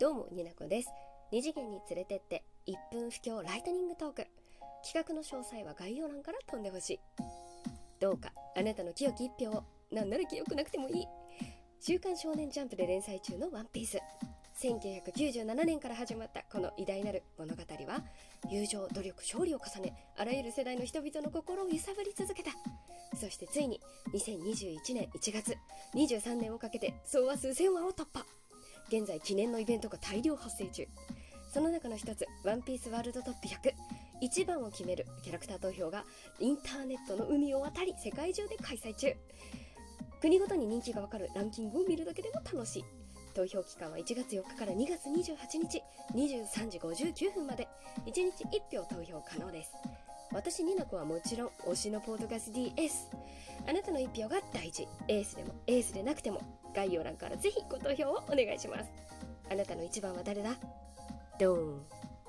どうもになこです。二次元に連れてって1分不況ライトニングトーク。企画の詳細は概要欄から飛んでほしい。どうかあなたの清き一票をなんなら清くなくてもいい。週刊少年ジャンプで連載中のワンピース。1997年から始まったこの偉大なる物語は友情努力勝利を重ねあらゆる世代の人々の心を揺さぶり続けた。そしてついに2021年1月23年をかけて総話数1000話を突破。現在記念のイベントが大量発生中。その中の一つワンピースワールドトップ100一番を決めるキャラクター投票がインターネットの海を渡り世界中で開催中。国ごとに人気がわかるランキングを見るだけでも楽しい。投票期間は1月4日から2月28日23時59分まで。1日1票投票可能です。私ニナコはもちろん推しのポートガス DS あなたの一票が大事。エースでもエースでなくても概要欄からぜひご投票をお願いします。あなたの一番は誰だ？ドーン。